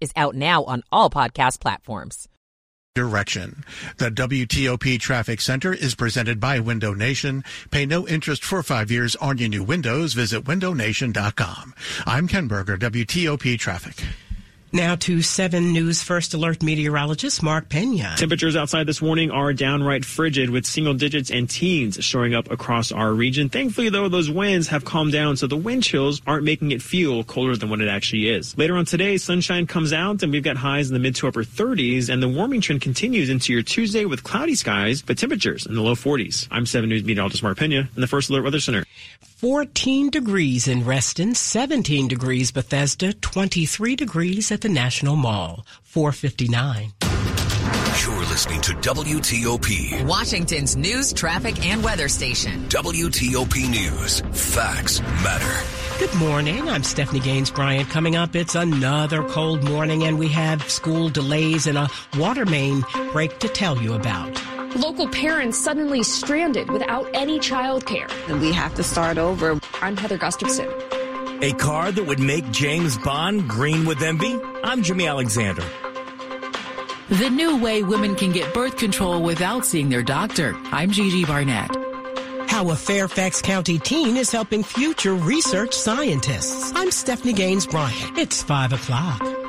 is out now on all podcast platforms. Direction. The WTOP Traffic Center is presented by Window Nation. Pay no interest for five years on your new windows. Visit windownation.com. I'm Ken Berger, WTOP Traffic. Now to 7 News First Alert meteorologist Mark Pena. Temperatures outside this morning are downright frigid with single digits and teens showing up across our region. Thankfully, though, those winds have calmed down, so the wind chills aren't making it feel colder than what it actually is. Later on today, sunshine comes out and we've got highs in the mid to upper 30s, and the warming trend continues into your Tuesday with cloudy skies, but temperatures in the low 40s. I'm 7 News meteorologist Mark Pena in the First Alert Weather Center. 14 degrees in Reston, 17 degrees Bethesda, 23 degrees at the National Mall. 459. You're listening to WTOP. Washington's news, traffic, and weather station. WTOP News. Facts matter. Good morning. I'm Stephanie Gaines Bryant. Coming up, it's another cold morning, and we have school delays and a water main break to tell you about. Local parents suddenly stranded without any childcare. And we have to start over. I'm Heather Gustafson. A car that would make James Bond green with envy? I'm Jimmy Alexander. The new way women can get birth control without seeing their doctor. I'm Gigi Barnett. How a Fairfax County teen is helping future research scientists. I'm Stephanie Gaines Bryant. It's 5 o'clock.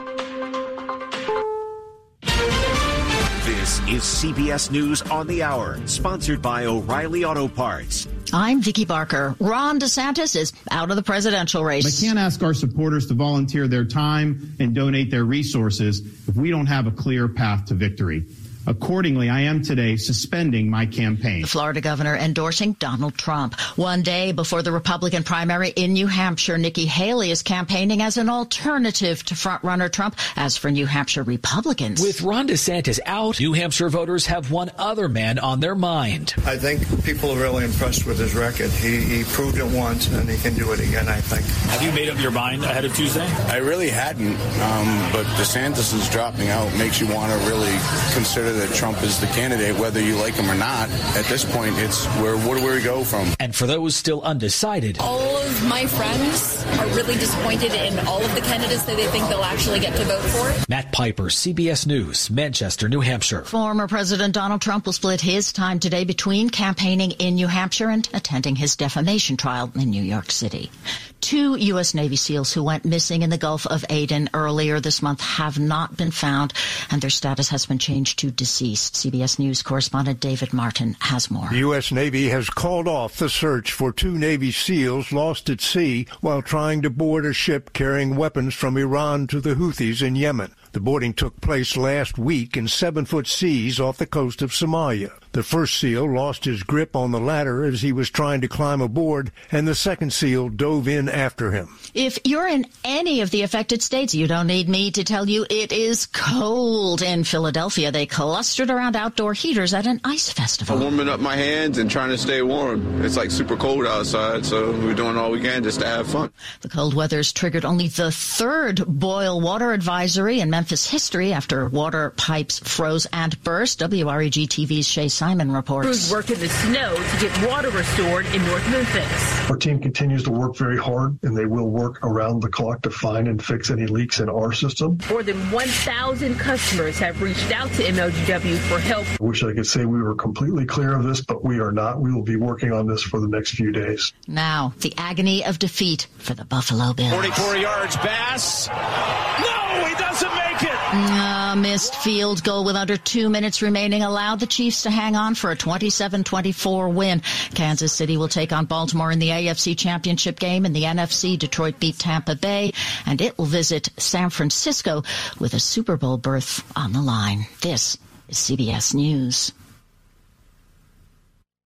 Is CBS News on the Hour, sponsored by O'Reilly Auto Parts. I'm Vicki Barker. Ron DeSantis is out of the presidential race. I can't ask our supporters to volunteer their time and donate their resources if we don't have a clear path to victory. Accordingly, I am today suspending my campaign. The Florida governor endorsing Donald Trump. One day before the Republican primary in New Hampshire, Nikki Haley is campaigning as an alternative to frontrunner Trump. As for New Hampshire Republicans. With Ron DeSantis out, New Hampshire voters have one other man on their mind. I think people are really impressed with his record. He, he proved it once and he can do it again, I think. Have you made up your mind ahead of Tuesday? I really hadn't, um, but DeSantis is dropping out makes you want to really consider that Trump is the candidate, whether you like him or not. At this point, it's where where do we go from? And for those still undecided, all of my friends are really disappointed in all of the candidates that they think they'll actually get to vote for. Matt Piper, CBS News, Manchester, New Hampshire. Former President Donald Trump will split his time today between campaigning in New Hampshire and attending his defamation trial in New York City. Two U.S. Navy SEALs who went missing in the Gulf of Aden earlier this month have not been found, and their status has been changed to deceased. CBS News correspondent David Martin has more. The U.S. Navy has called off the search for two Navy SEALs lost at sea while trying to board a ship carrying weapons from Iran to the Houthis in Yemen. The boarding took place last week in seven foot seas off the coast of Somalia. The first SEAL lost his grip on the ladder as he was trying to climb aboard, and the second SEAL dove in after him. If you're in any of the affected states, you don't need me to tell you it is cold in Philadelphia. They clustered around outdoor heaters at an ice festival. I'm warming up my hands and trying to stay warm. It's like super cold outside, so we're doing all we can just to have fun. The cold weather's triggered only the third boil water advisory in Memphis history after water pipes froze and burst. WREG TV's Shay Simon reports. Crews worked in the snow to get water restored in North Memphis. Our team continues to work very hard, and they will work around the clock to find and fix any leaks in our system. More than 1,000 customers have reached out to MLGW for help. I wish I could say we were completely clear of this, but we are not. We will be working on this for the next few days. Now, the agony of defeat for the Buffalo Bills. 44 yards, Bass. No, he doesn't make it. A missed field goal with under two minutes remaining allowed the Chiefs to hang on for a 27-24 win. Kansas City will take on Baltimore in the AFC Championship game. In the NFC, Detroit beat Tampa Bay, and it will visit San Francisco with a Super Bowl berth on the line. This is CBS News.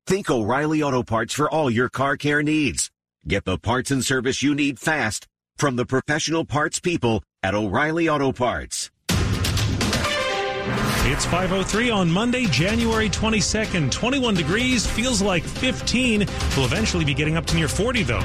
Think O'Reilly Auto Parts for all your car care needs. Get the parts and service you need fast from the professional parts people at O'Reilly Auto Parts. It's 503 on Monday, January 22nd. 21 degrees, feels like 15. We'll eventually be getting up to near 40 though.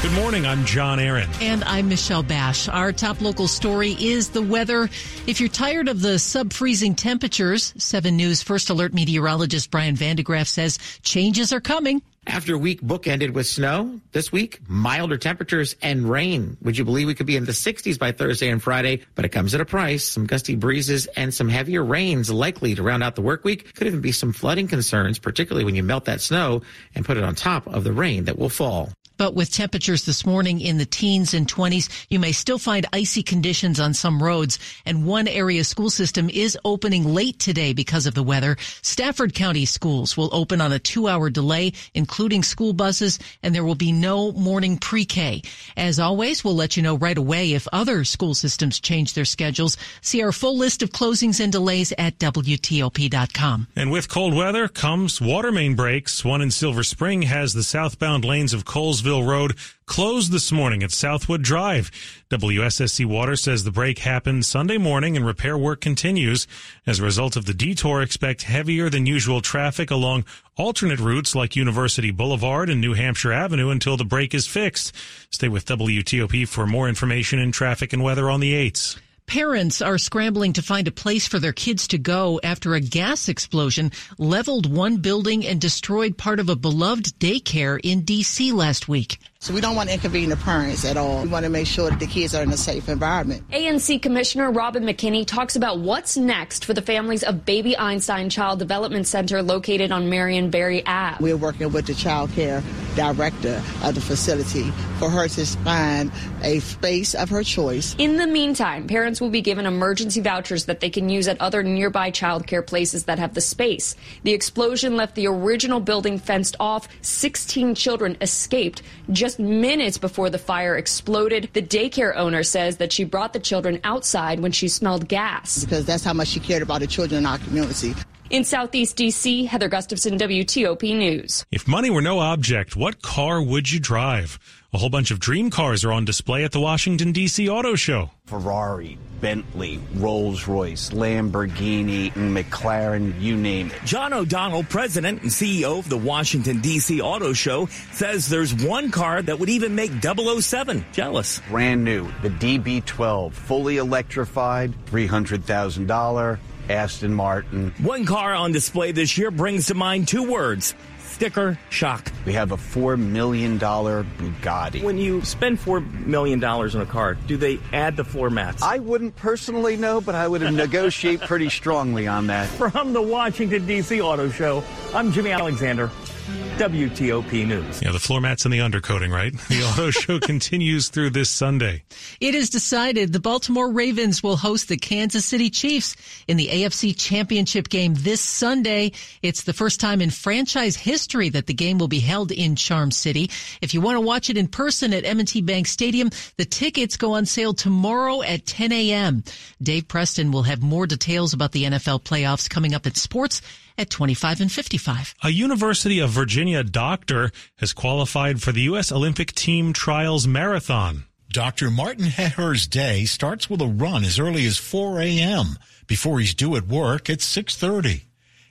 Good morning. I'm John Aaron. And I'm Michelle Basch. Our top local story is the weather. If you're tired of the sub freezing temperatures, 7 News First Alert meteorologist Brian Vandegraff says changes are coming. After a week bookended with snow, this week, milder temperatures and rain. Would you believe we could be in the 60s by Thursday and Friday? But it comes at a price. Some gusty breezes and some heavier rains likely to round out the work week. Could even be some flooding concerns, particularly when you melt that snow and put it on top of the rain that will fall. But with temperatures this morning in the teens and 20s, you may still find icy conditions on some roads. And one area school system is opening late today because of the weather. Stafford County schools will open on a two hour delay, including school buses, and there will be no morning pre-K. As always, we'll let you know right away if other school systems change their schedules. See our full list of closings and delays at WTOP.com. And with cold weather comes water main breaks. One in Silver Spring has the southbound lanes of Colesville Road closed this morning at Southwood Drive. WSSC Water says the break happened Sunday morning and repair work continues. As a result of the detour, expect heavier than usual traffic along alternate routes like University Boulevard and New Hampshire Avenue until the break is fixed. Stay with WTOP for more information in traffic and weather on the 8s. Parents are scrambling to find a place for their kids to go after a gas explosion leveled one building and destroyed part of a beloved daycare in D.C. last week. So we don't want to inconvene the parents at all. We want to make sure that the kids are in a safe environment. ANC Commissioner Robin McKinney talks about what's next for the families of Baby Einstein Child Development Center located on Marion Barry Ave. We're working with the child care director of the facility for her to find a space of her choice. In the meantime, parents will be given emergency vouchers that they can use at other nearby child care places that have the space. The explosion left the original building fenced off. 16 children escaped just just minutes before the fire exploded. The daycare owner says that she brought the children outside when she smelled gas. Because that's how much she cared about the children in our community. In Southeast D.C., Heather Gustafson, WTOP News. If money were no object, what car would you drive? A whole bunch of dream cars are on display at the Washington, D.C. Auto Show. Ferrari, Bentley, Rolls Royce, Lamborghini, McLaren, you name it. John O'Donnell, president and CEO of the Washington, D.C. Auto Show, says there's one car that would even make 007 jealous. Brand new, the DB12, fully electrified, $300,000. Aston Martin. One car on display this year brings to mind two words sticker shock. We have a $4 million Bugatti. When you spend $4 million on a car, do they add the floor mats? I wouldn't personally know, but I would negotiate pretty strongly on that. From the Washington, D.C. Auto Show, I'm Jimmy Alexander. WTOP News. Yeah, the floor mats and the undercoating, right? The auto show continues through this Sunday. It is decided the Baltimore Ravens will host the Kansas City Chiefs in the AFC Championship game this Sunday. It's the first time in franchise history that the game will be held in Charm City. If you want to watch it in person at M&T Bank Stadium, the tickets go on sale tomorrow at 10 a.m. Dave Preston will have more details about the NFL playoffs coming up at sports at 25 and 55. A University of Virginia doctor has qualified for the U.S. Olympic Team Trials Marathon. Dr. Martin Hehir's day starts with a run as early as 4 a.m. before he's due at work at 6.30.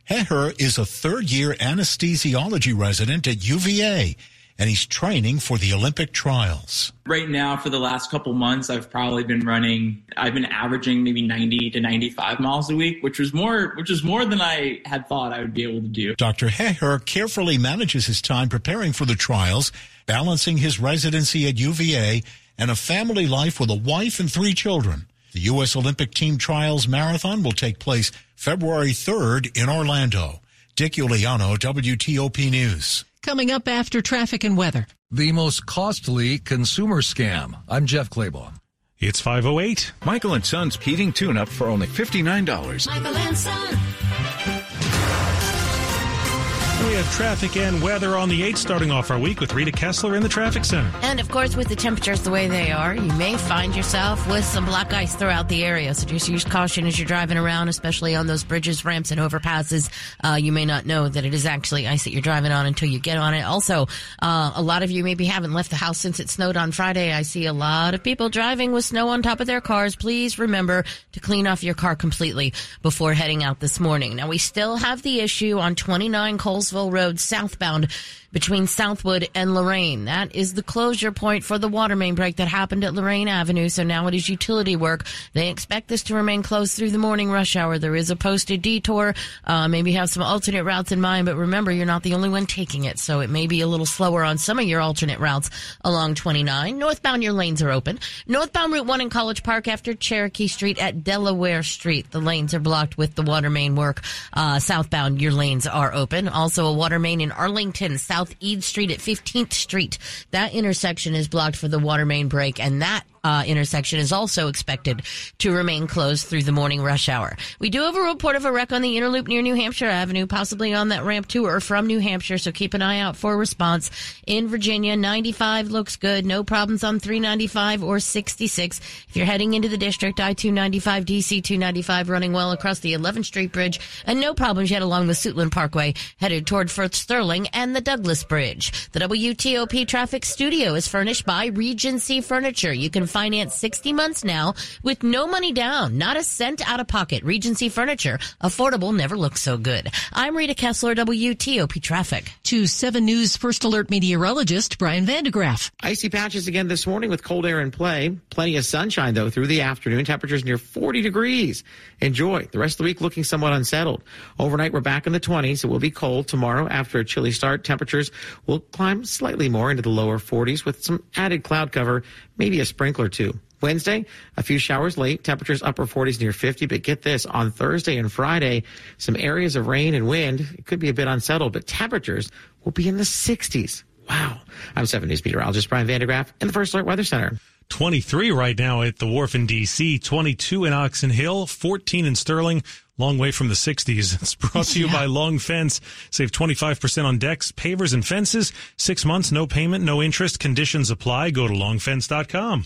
Heher is a third-year anesthesiology resident at UVA and he's training for the Olympic trials. Right now, for the last couple months, I've probably been running. I've been averaging maybe 90 to 95 miles a week, which was more, which is more than I had thought I would be able to do. Dr. Hehir carefully manages his time preparing for the trials, balancing his residency at UVA and a family life with a wife and three children. The U.S. Olympic Team Trials Marathon will take place February 3rd in Orlando. Dick Uliano, WTOP News. Coming up after traffic and weather. The most costly consumer scam. I'm Jeff Clabaugh. It's 508. Michael and Son's heating tune up for only $59. Michael and Son. Traffic and weather on the 8th, starting off our week with Rita Kessler in the traffic center. And of course, with the temperatures the way they are, you may find yourself with some black ice throughout the area. So just use caution as you're driving around, especially on those bridges, ramps, and overpasses. Uh, you may not know that it is actually ice that you're driving on until you get on it. Also, uh, a lot of you maybe haven't left the house since it snowed on Friday. I see a lot of people driving with snow on top of their cars. Please remember to clean off your car completely before heading out this morning. Now, we still have the issue on 29 Colesville Road southbound between Southwood and Lorraine. That is the closure point for the water main break that happened at Lorraine Avenue. So now it is utility work. They expect this to remain closed through the morning rush hour. There is a posted detour. Uh, maybe have some alternate routes in mind, but remember, you're not the only one taking it. So it may be a little slower on some of your alternate routes along 29. Northbound, your lanes are open. Northbound Route 1 in College Park after Cherokee Street at Delaware Street. The lanes are blocked with the water main work. Uh, southbound, your lanes are open. Also a water main in Arlington, South Eads Street at 15th Street. That intersection is blocked for the water main break, and that uh, intersection is also expected to remain closed through the morning rush hour. We do have a report of a wreck on the inner loop near New Hampshire Avenue, possibly on that ramp to or from New Hampshire, so keep an eye out for a response. In Virginia, 95 looks good. No problems on 395 or 66. If you're heading into the district, I-295, DC-295 running well across the 11th Street Bridge, and no problems yet along the Suitland Parkway, headed toward Firth Sterling and the Douglass Bridge. The WTOP Traffic Studio is furnished by Regency Furniture. You can finance 60 months now with no money down, not a cent out of pocket. Regency Furniture. Affordable never looks so good. I'm Rita Kessler, WTOP Traffic. To 7 News First Alert meteorologist Brian Vandegraff. Icy patches again this morning with cold air in play. Plenty of sunshine though through the afternoon. Temperatures near 40 degrees. Enjoy. The rest of the week looking somewhat unsettled. Overnight we're back in the 20s. It will be cold tomorrow after a chilly start. Temperatures will climb slightly more into the lower 40s with some added cloud cover, maybe a sprinkler or two. Wednesday, a few showers late, temperatures upper 40s near 50. But get this, on Thursday and Friday, some areas of rain and wind. It could be a bit unsettled, but temperatures will be in the 60s. Wow. I'm 7 News meteorologist Brian Vandegraff in the First Alert Weather Center. 23 right now at the wharf in D.C., 22 in Oxon Hill, 14 in Sterling. Long way from the 60s. It's brought to you yeah. by Long Fence. Save 25% on decks, pavers, and fences. Six months, no payment, no interest. Conditions apply. Go to longfence.com.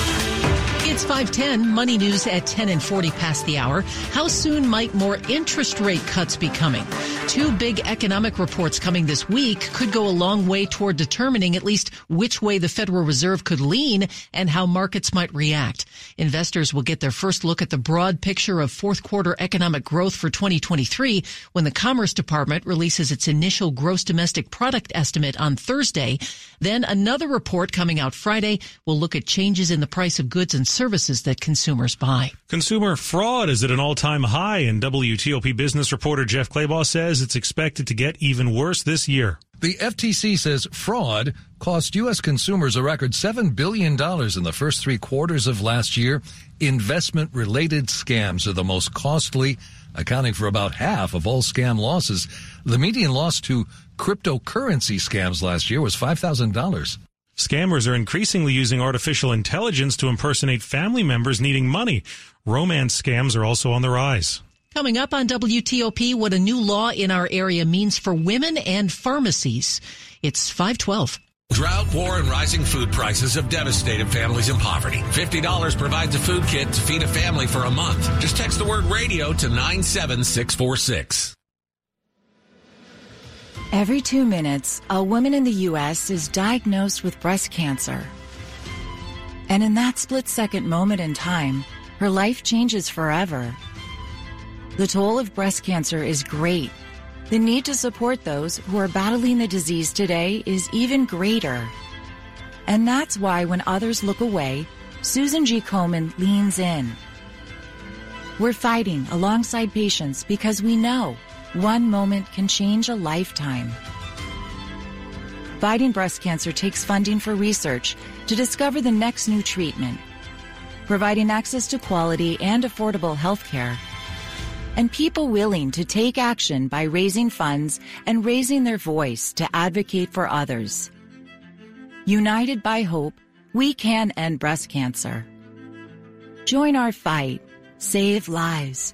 It's 510, money news at 10 and 40 past the hour. How soon might more interest rate cuts be coming? Two big economic reports coming this week could go a long way toward determining at least which way the Federal Reserve could lean and how markets might react. Investors will get their first look at the broad picture of fourth quarter economic growth for 2023 when the Commerce Department releases its initial gross domestic product estimate on Thursday. Then another report coming out Friday will look at changes in the price of goods and services that consumers buy. Consumer fraud is at an all-time high, and WTOP business reporter Jeff Clabaugh says it's expected to get even worse this year. The FTC says fraud cost U.S. consumers a record $7 billion in the first three quarters of last year. Investment related scams are the most costly, accounting for about half of all scam losses. The median loss to cryptocurrency scams last year was $5,000. Scammers are increasingly using artificial intelligence to impersonate family members needing money. Romance scams are also on the rise. Coming up on WTOP, what a new law in our area means for women and pharmacies. It's 512. Drought, war, and rising food prices have devastated families in poverty. $50 provides a food kit to feed a family for a month. Just text the word radio to 97646. Every two minutes, a woman in the U.S. is diagnosed with breast cancer. And in that split second moment in time, her life changes forever. The toll of breast cancer is great. The need to support those who are battling the disease today is even greater. And that's why when others look away, Susan G. Komen leans in. We're fighting alongside patients because we know one moment can change a lifetime. Fighting breast cancer takes funding for research to discover the next new treatment, providing access to quality and affordable health care, and people willing to take action by raising funds and raising their voice to advocate for others. United by hope, we can end breast cancer. Join our fight. Save lives.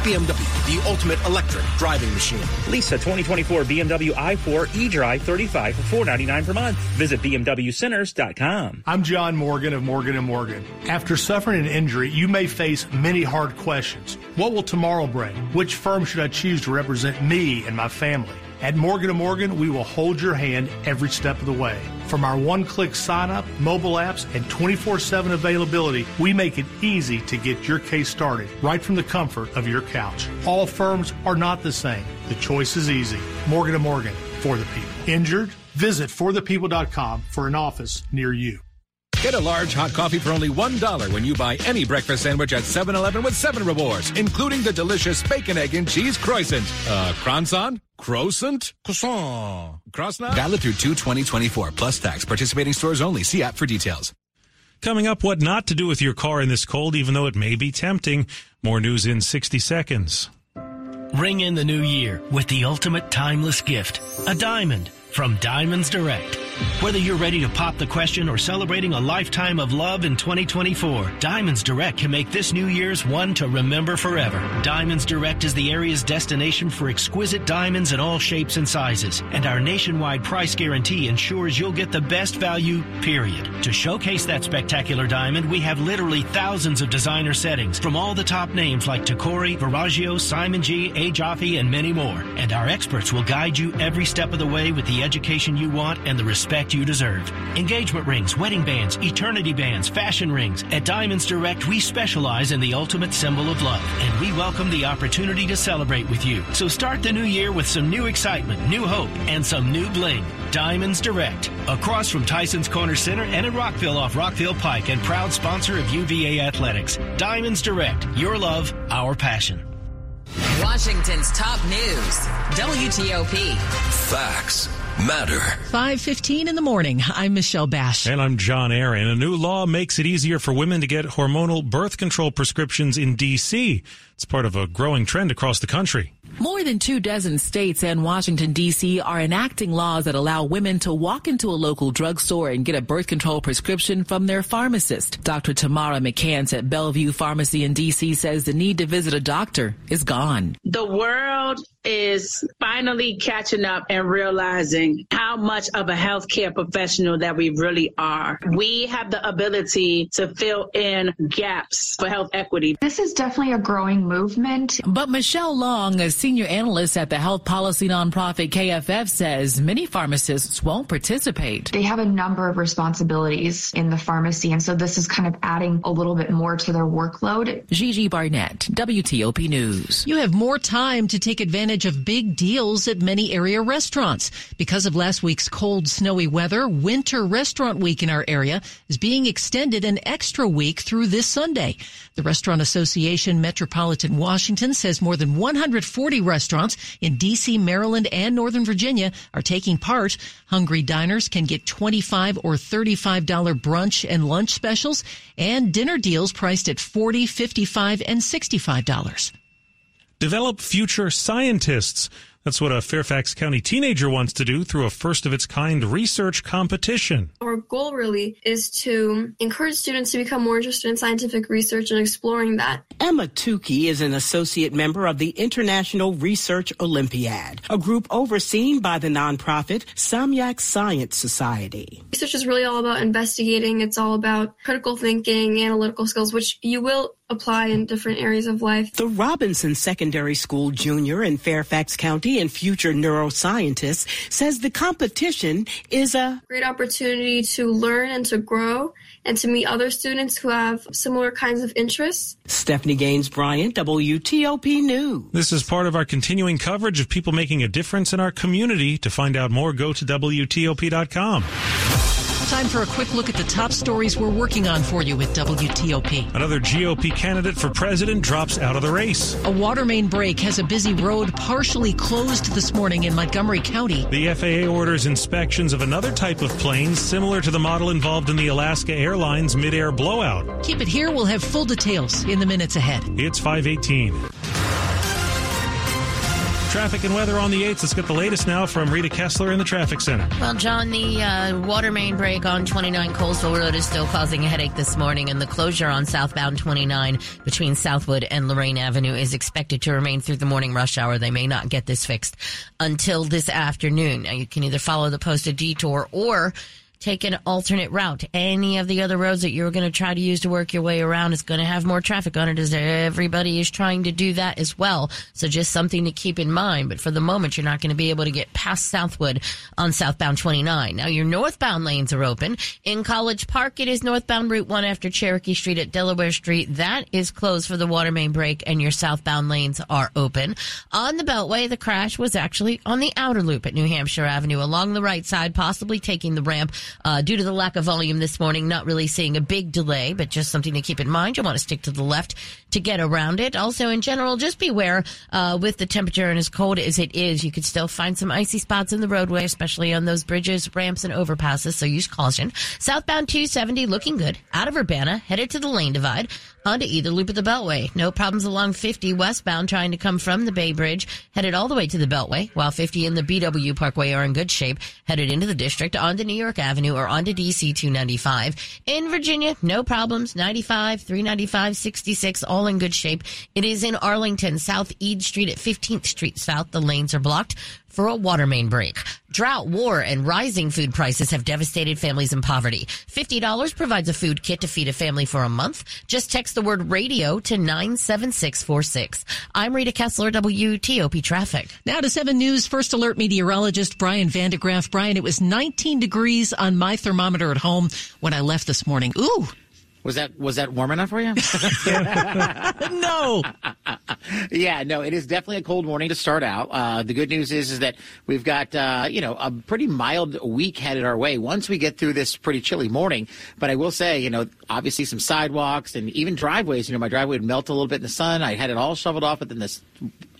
BMW, the ultimate electric driving machine. Lisa 2024 BMW i4 e-drive 35 for 499 per month. Visit bmwcenters.com. I'm John Morgan of Morgan & Morgan. After suffering an injury, you may face many hard questions. What will tomorrow bring? Which firm should I choose to represent me and my family? At Morgan & Morgan, we will hold your hand every step of the way. From our one-click sign-up, mobile apps, and 24-7 availability, we make it easy to get your case started right from the comfort of your couch. All firms are not the same. The choice is easy. Morgan & Morgan, for the people. Injured? Visit forthepeople.com for an office near you. Get a large hot coffee for only $1 when you buy any breakfast sandwich at 7 Eleven with 7 rewards, including the delicious bacon, egg, and cheese croissant. Uh, croissant? Croissant? Croissant. Croissant? Valid through 2 2024 plus tax. Participating stores only. See app for details. Coming up, what not to do with your car in this cold, even though it may be tempting. More news in 60 seconds. Ring in the new year with the ultimate timeless gift, a diamond from Diamonds Direct. Whether you're ready to pop the question or celebrating a lifetime of love in 2024, Diamonds Direct can make this New Year's one to remember forever. Diamonds Direct is the area's destination for exquisite diamonds in all shapes and sizes, and our nationwide price guarantee ensures you'll get the best value, period. To showcase that spectacular diamond, we have literally thousands of designer settings from all the top names like Tacori, Verragio, Simon G, A. Jaffe, and many more. And our experts will guide you every step of the way with the education you want and the respect you deserve. Engagement rings, wedding bands, eternity bands, fashion rings. At Diamonds Direct, we specialize in the ultimate symbol of love, and we welcome the opportunity to celebrate with you. So start the new year with some new excitement, new hope, and some new bling. Diamonds Direct, across from Tyson's Corner Center and in Rockville off Rockville Pike, and proud sponsor of UVA Athletics. Diamonds Direct, your love, our passion. Washington's top news, WTOP. Facts matter. 5:15 in the morning. I'm Michelle Basch. And I'm John Aaron. A new law makes it easier for women to get hormonal birth control prescriptions in DC. It's part of a growing trend across the country. More than two dozen states and Washington, D.C. are enacting laws that allow women to walk into a local drugstore and get a birth control prescription from their pharmacist. Dr. Tamara McCants at Bellevue Pharmacy in D.C. says the need to visit a doctor is gone. The world is finally catching up and realizing how much of a healthcare professional that we really are. We have the ability to fill in gaps for health equity. This is definitely a growing movement. But Michelle Long, a senior analyst at the health policy nonprofit KFF, says many pharmacists won't participate. They have a number of responsibilities in the pharmacy, and so this is kind of adding a little bit more to their workload. Gigi Barnett, WTOP News. You have more time to take advantage of big deals at many area restaurants. Because of last week's cold, snowy weather, Winter Restaurant Week in our area is being extended an extra week through this Sunday. The Restaurant Association Metropolitan Washington says more than 140 restaurants in D.C., Maryland, and Northern Virginia are taking part. Hungry diners can get 25 or $35 brunch and lunch specials and dinner deals priced at 40, 55, and $65. Develop future scientists. That's what a Fairfax County teenager wants to do through a first of its kind research competition. Our goal really is to encourage students to become more interested in scientific research and exploring that. Emma Tukey is an associate member of the International Research Olympiad, a group overseen by the nonprofit Samyak Science Society. Research is really all about investigating. It's all about critical thinking, analytical skills, which you will apply in different areas of life. The Robinson Secondary School junior in Fairfax County and future neuroscientist says the competition is a great opportunity to learn and to grow and to meet other students who have similar kinds of interests. Stephanie Gaines Bryant, WTOP News. This is part of our continuing coverage of people making a difference in our community. To find out more, go to WTOP.com. Time for a quick look at the top stories we're working on for you with WTOP. Another GOP candidate for president drops out of the race. A water main break has a busy road partially closed this morning in Montgomery County. The FAA orders inspections of another type of plane similar to the model involved in the Alaska Airlines mid-air blowout. Keep it here. We'll have full details in the minutes ahead. It's 518. Traffic and weather on the 8th. Let's get the latest now from Rita Kessler in the traffic center. Well, John, the uh, water main break on 29 Colesville Road is still causing a headache this morning, and the closure on southbound 29 between Southwood and Lorraine Avenue is expected to remain through the morning rush hour. They may not get this fixed until this afternoon. Now, you can either follow the posted detour or take an alternate route. Any of the other roads that you're going to try to use to work your way around is going to have more traffic on it as everybody is trying to do that as well. So just something to keep in mind. But for the moment, you're not going to be able to get past Southwood on southbound 29. Now your northbound lanes are open. In College Park, it is northbound Route 1 after Cherokee Street at Delaware Street. That is closed for the water main break and your southbound lanes are open. On the Beltway, the crash was actually on the outer loop at New Hampshire Avenue along the right side, possibly taking the ramp uh, due to the lack of volume this morning, not really seeing a big delay, but just something to keep in mind. You'll want to stick to the left to get around it. Also, in general, just beware uh, with the temperature and as cold as it is, you could still find some icy spots in the roadway, especially on those bridges, ramps, and overpasses. So use caution. Southbound 270 looking good. Out of Urbana, headed to the lane divide onto either loop of the Beltway. No problems along 50 westbound trying to come from the Bay Bridge, headed all the way to the Beltway, while 50 and the BW Parkway are in good shape, headed into the district onto New York Avenue or onto DC 295. In Virginia, no problems. 95, 395, 66, all in good shape. It is in Arlington, South Eads Street at 15th Street South. The lanes are blocked for a water main break. Drought, war, and rising food prices have devastated families in poverty. $50 provides a food kit to feed a family for a month. Just text the word radio to 97646. I'm Rita Kessler, WTOP Traffic. Now to 7 News First Alert meteorologist Brian Vandegraff. Brian, it was 19 degrees on my thermometer at home when I left this morning. Ooh, was that was that warm enough for you? no. Yeah, no. It is definitely a cold morning to start out. Uh, the good news is is that we've got uh, you know a pretty mild week headed our way once we get through this pretty chilly morning. But I will say, you know, obviously some sidewalks and even driveways. You know, my driveway would melt a little bit in the sun. I had it all shoveled off, but then this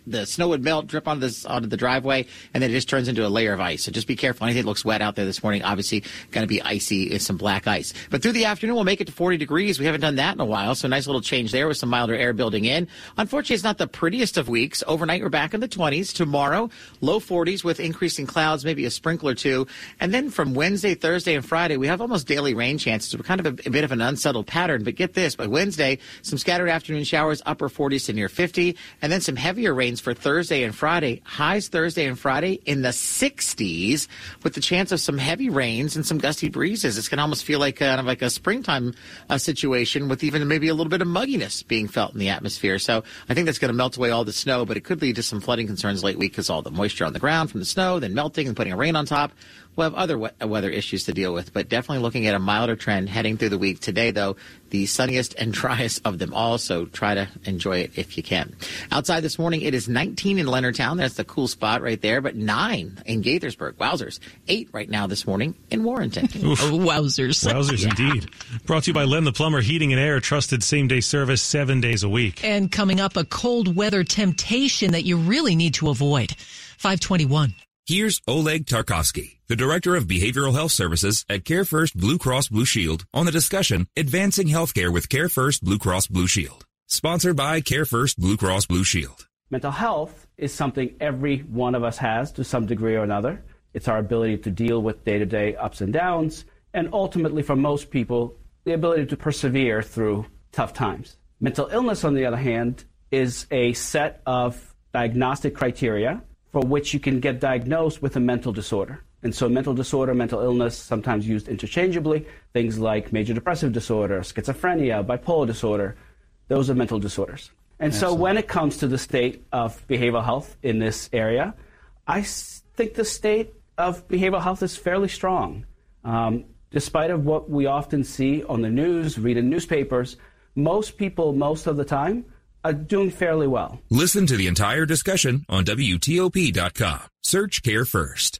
the snow would melt, drip onto this onto the driveway, and then it just turns into a layer of ice. So just be careful. Anything that looks wet out there this morning, obviously going to be icy. It's some black ice. But through the afternoon, we'll make it to 40 degrees. We haven't done that in a while, so a nice little change there with some milder air building in. Unfortunately, it's not the prettiest of weeks. Overnight, we're back in the 20s. Tomorrow, low 40s with increasing clouds, maybe a sprinkle or two. And then from Wednesday, Thursday, and Friday, we have almost daily rain chances. We're kind of a, a bit of an unsettled pattern. But get this: by Wednesday, some scattered afternoon showers, upper 40s to near 50, and then some heavier rains for Thursday and Friday. Highs Thursday and Friday in the 60s with the chance of some heavy rains and some gusty breezes. It's going to almost feel like kind of like a springtime uh, situation with even maybe a little bit of mugginess being felt in the atmosphere. So I think that's going to melt away all the snow, but it could lead to some flooding concerns late week because all the moisture on the ground from the snow, then melting and putting a rain on top we'll have other weather issues to deal with, but definitely looking at a milder trend heading through the week. Today, though, the sunniest and driest of them all, so try to enjoy it if you can. Outside this morning, it is 19 in Leonardtown. That's the cool spot right there, but 9 in Gaithersburg. Wowzers. 8 right now this morning in Warrenton. oh, wowzers. Wowzers yeah. indeed. Brought to you by Len the Plumber Heating and Air, trusted same day service seven days a week. And coming up, a cold weather temptation that you really need to avoid. 521. Here's Oleg Tarkovsky, the Director of Behavioral Health Services at Care First Blue Cross Blue Shield, on the discussion Advancing Healthcare with Care First Blue Cross Blue Shield. Sponsored by Care First Blue Cross Blue Shield. Mental health is something every one of us has to some degree or another. It's our ability to deal with day to day ups and downs, and ultimately, for most people, the ability to persevere through tough times. Mental illness, on the other hand, is a set of diagnostic criteria for which you can get diagnosed with a mental disorder. And so, mental disorder, mental illness, sometimes used interchangeably, things like major depressive disorder, schizophrenia, bipolar disorder, those are mental disorders. And Excellent. so, when it comes to the state of behavioral health in this area, I think the state of behavioral health is fairly strong. Um, despite of what we often see on the news, read in newspapers, most people, most of the time, are doing fairly well. Listen to the entire discussion on WTOP.com. Search Care First.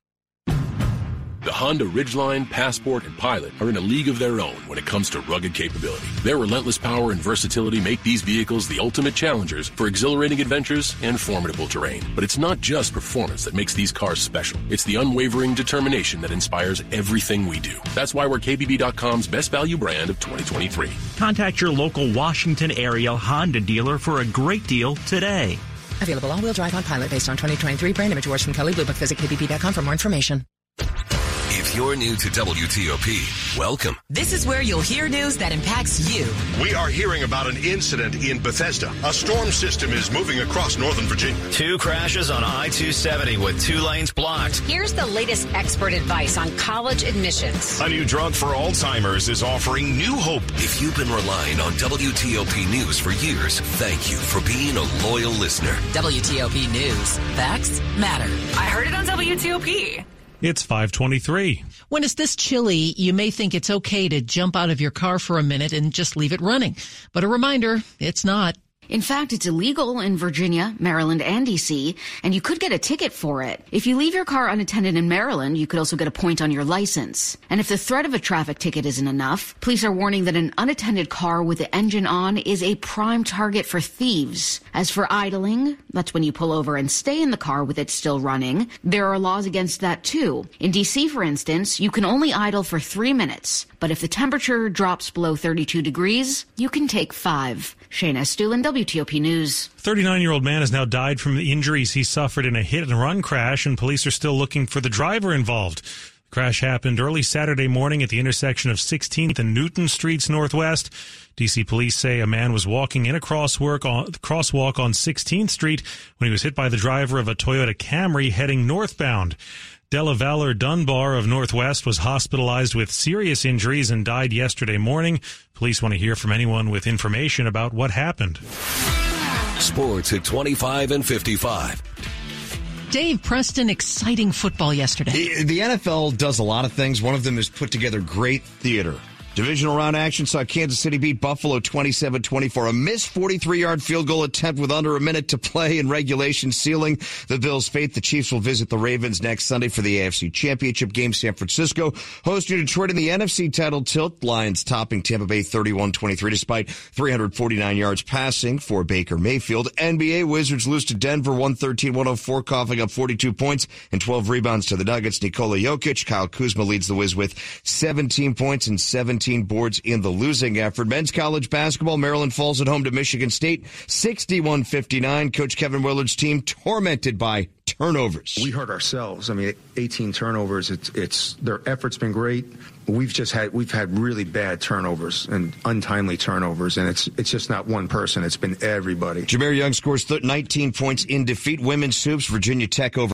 The Honda Ridgeline, Passport, and Pilot are in a league of their own when it comes to rugged capability. Their relentless power and versatility make these vehicles the ultimate challengers for exhilarating adventures and formidable terrain. But it's not just performance that makes these cars special. It's the unwavering determination that inspires everything we do. That's why we're KBB.com's best value brand of 2023. Contact your local Washington area Honda dealer for a great deal today. Available all-wheel drive on Pilot based on 2023 brand image awards from Kelley Blue Book. Visit kbb.com for more information. If you're new to WTOP, welcome. This is where you'll hear news that impacts you. We are hearing about an incident in Bethesda. A storm system is moving across northern Virginia. Two crashes on I-270 with two lanes blocked. Here's the latest expert advice on college admissions. A new drug for Alzheimer's is offering new hope. If you've been relying on WTOP News for years, thank you for being a loyal listener. WTOP News. Facts matter. I heard it on WTOP. It's 523. When it's this chilly, you may think it's okay to jump out of your car for a minute and just leave it running. But a reminder, it's not. In fact, it's illegal in Virginia, Maryland, and DC, and you could get a ticket for it. If you leave your car unattended in Maryland, you could also get a point on your license. And if the threat of a traffic ticket isn't enough, police are warning that an unattended car with the engine on is a prime target for thieves. As for idling, that's when you pull over and stay in the car with it still running. There are laws against that too. In DC, for instance, you can only idle for three minutes, but if the temperature drops below 32 degrees, you can take five. Shayna Estulin, WTOP News. 39 year old man has now died from the injuries he suffered in a hit and run crash, and police are still looking for the driver involved. The crash happened early Saturday morning at the intersection of 16th and Newton Streets Northwest. DC police say a man was walking in a crosswalk on, crosswalk on 16th Street when he was hit by the driver of a Toyota Camry heading northbound. Della Valor Dunbar of Northwest was hospitalized with serious injuries and died yesterday morning. Police want to hear from anyone with information about what happened. Sports at 25 and 55. Dave Preston, exciting football yesterday. The, the, NFL does a lot of things. One of them is put together great theater. Divisional round action saw Kansas City beat Buffalo 27-24. A missed 43-yard field goal attempt with under a minute to play in regulation sealing the Bills' fate. The Chiefs will visit the Ravens next Sunday for the AFC Championship game. San Francisco hosting Detroit in the NFC title tilt. Lions topping Tampa Bay 31-23 despite 349 yards passing for Baker Mayfield. NBA Wizards lose to Denver 113-104, coughing up 42 points and 12 rebounds to the Nuggets. Nikola Jokic, Kyle Kuzma leads the Wiz with 17 points and 17 boards in the losing effort. Men's college basketball, Maryland falls at home to Michigan State, 61-59. Coach Kevin Willard's team tormented by turnovers. We hurt ourselves. I mean, 18 turnovers. It's it's their effort's been great. We've just had we've had really bad turnovers and untimely turnovers, and it's it's just not one person. It's been everybody. Jahmir Young scores 19 points in defeat. Women's hoops, Virginia Tech over.